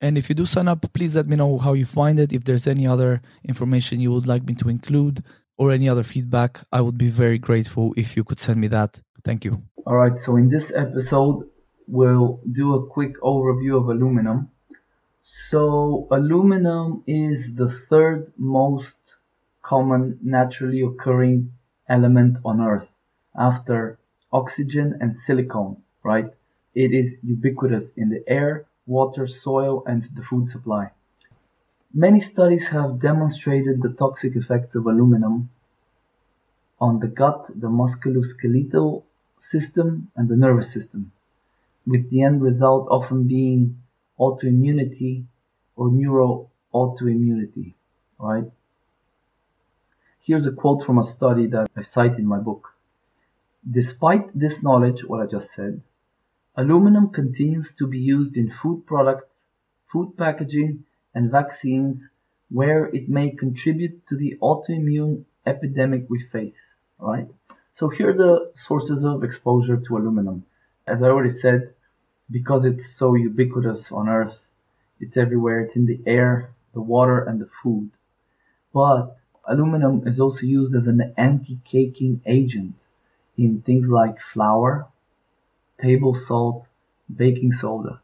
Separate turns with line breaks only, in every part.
And if you do sign up, please let me know how you find it. If there's any other information you would like me to include or any other feedback, I would be very grateful if you could send me that. Thank you.
All right, so in this episode, we'll do a quick overview of aluminum so aluminum is the third most common naturally occurring element on Earth after oxygen and silicon, right? It is ubiquitous in the air, water, soil, and the food supply. Many studies have demonstrated the toxic effects of aluminum on the gut, the musculoskeletal system, and the nervous system, with the end result often being autoimmunity or neuroautoimmunity, right? Here's a quote from a study that I cite in my book. Despite this knowledge, what I just said, aluminum continues to be used in food products, food packaging, and vaccines where it may contribute to the autoimmune epidemic we face, right? So here are the sources of exposure to aluminum. As I already said, because it's so ubiquitous on Earth. It's everywhere. It's in the air, the water, and the food. But aluminum is also used as an anti-caking agent in things like flour, table salt, baking soda.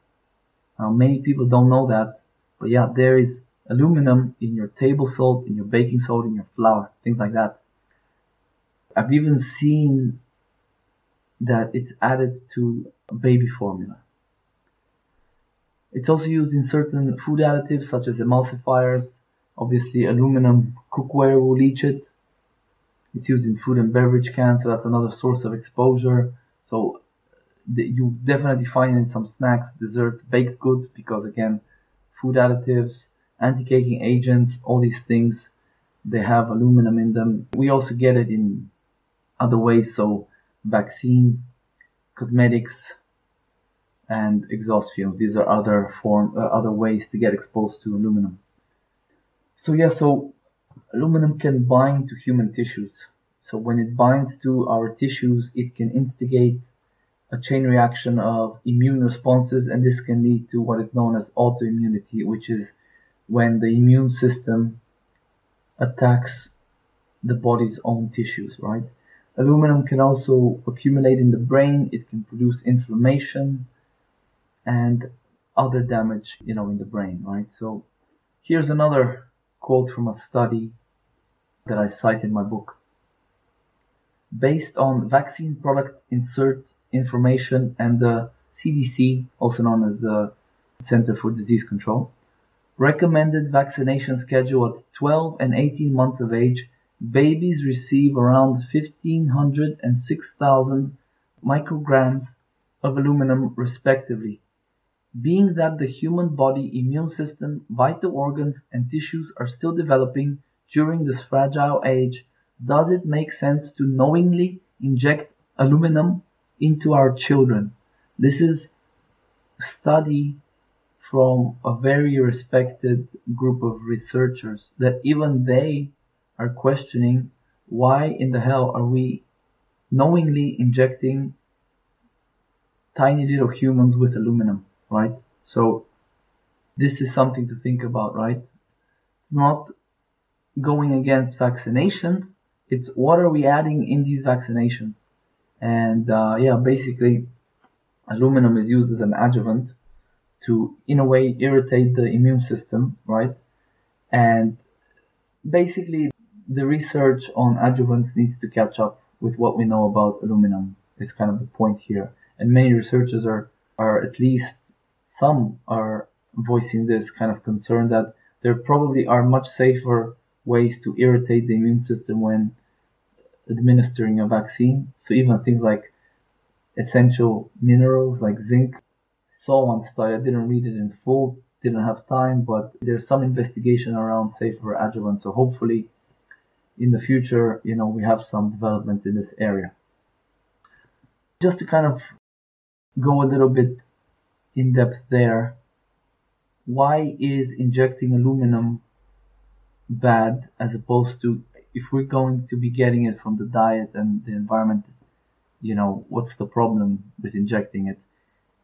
Now, many people don't know that, but yeah, there is aluminum in your table salt, in your baking soda, in your flour, things like that. I've even seen that it's added to baby formula. It's also used in certain food additives such as emulsifiers. Obviously, aluminum cookware will leach it. It's used in food and beverage cans, so that's another source of exposure. So you definitely find it in some snacks, desserts, baked goods, because again, food additives, anti-caking agents, all these things, they have aluminum in them. We also get it in other ways, so vaccines, cosmetics, and exhaust fumes. These are other form, uh, other ways to get exposed to aluminum. So yeah, so aluminum can bind to human tissues. So when it binds to our tissues, it can instigate a chain reaction of immune responses, and this can lead to what is known as autoimmunity, which is when the immune system attacks the body's own tissues, right? Aluminum can also accumulate in the brain, it can produce inflammation, and other damage, you know, in the brain, right? So here's another quote from a study that I cite in my book. Based on vaccine product insert information and the CDC, also known as the Center for Disease Control, recommended vaccination schedule at 12 and 18 months of age, babies receive around 1500 and 6000 micrograms of aluminum respectively. Being that the human body immune system, vital organs, and tissues are still developing during this fragile age, does it make sense to knowingly inject aluminum into our children? This is study from a very respected group of researchers that even they are questioning why in the hell are we knowingly injecting tiny little humans with aluminum, right? So this is something to think about, right? It's not going against vaccinations. It's what are we adding in these vaccinations? And uh, yeah, basically, aluminum is used as an adjuvant to, in a way, irritate the immune system, right? And basically, the research on adjuvants needs to catch up with what we know about aluminum. Is kind of the point here. And many researchers are, are at least some are voicing this kind of concern that there probably are much safer ways to irritate the immune system when administering a vaccine. So even things like essential minerals like zinc. Saw one study, I didn't read it in full, didn't have time, but there's some investigation around safer adjuvants. So hopefully in the future, you know, we have some developments in this area. Just to kind of go a little bit in depth there, why is injecting aluminum bad as opposed to if we're going to be getting it from the diet and the environment, you know, what's the problem with injecting it?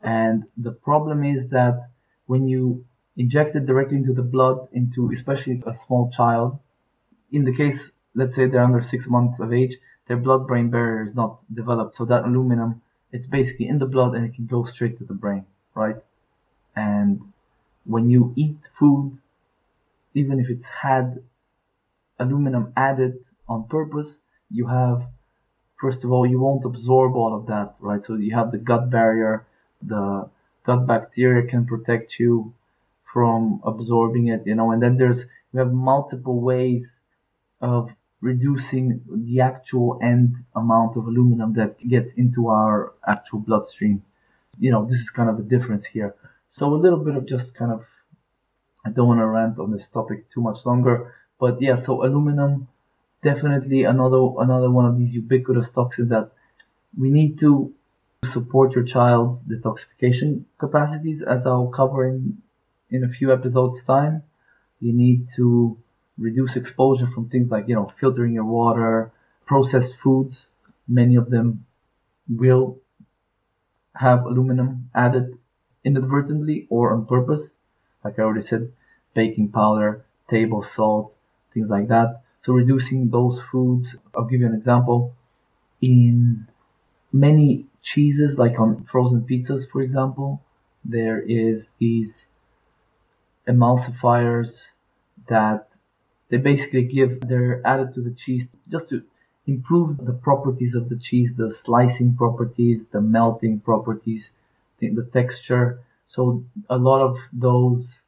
And the problem is that when you inject it directly into the blood, into especially a small child, in the case, let's say they're under six months of age, their blood brain barrier is not developed. So that aluminum, it's basically in the blood and it can go straight to the brain, right? And when you eat food, even if it's had aluminum added on purpose, you have, first of all, you won't absorb all of that, right? So you have the gut barrier, the gut bacteria can protect you from absorbing it, you know, and then there's, you have multiple ways of reducing the actual end amount of aluminum that gets into our actual bloodstream. You know, this is kind of the difference here. So a little bit of just kind of, I don't want to rant on this topic too much longer, but yeah, so aluminum, definitely another another one of these ubiquitous toxins that we need to support your child's detoxification capacities, as I'll cover in in a few episodes time. You need to reduce exposure from things like you know filtering your water, processed foods. Many of them will have aluminum added inadvertently or on purpose. Like I already said, baking powder, table salt, things like that. So reducing those foods. I'll give you an example. In many cheeses, like on frozen pizzas, for example, there is these emulsifiers that they basically give they're added to the cheese just to improve the properties of the cheese, the slicing properties, the melting properties, the, the texture. So a lot of those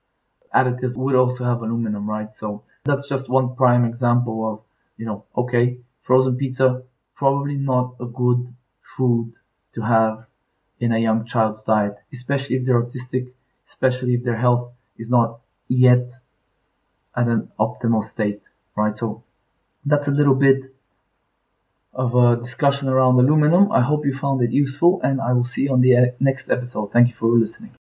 additives would also have aluminum, right? So that's just one prime example of, you know, okay, frozen pizza, probably not a good food to have in a young child's diet, especially if they're autistic, especially if their health is not yet at an optimal state, right? So that's a little bit of a discussion around aluminum. I hope you found it useful and I will see you on the uh, next episode. Thank you for listening.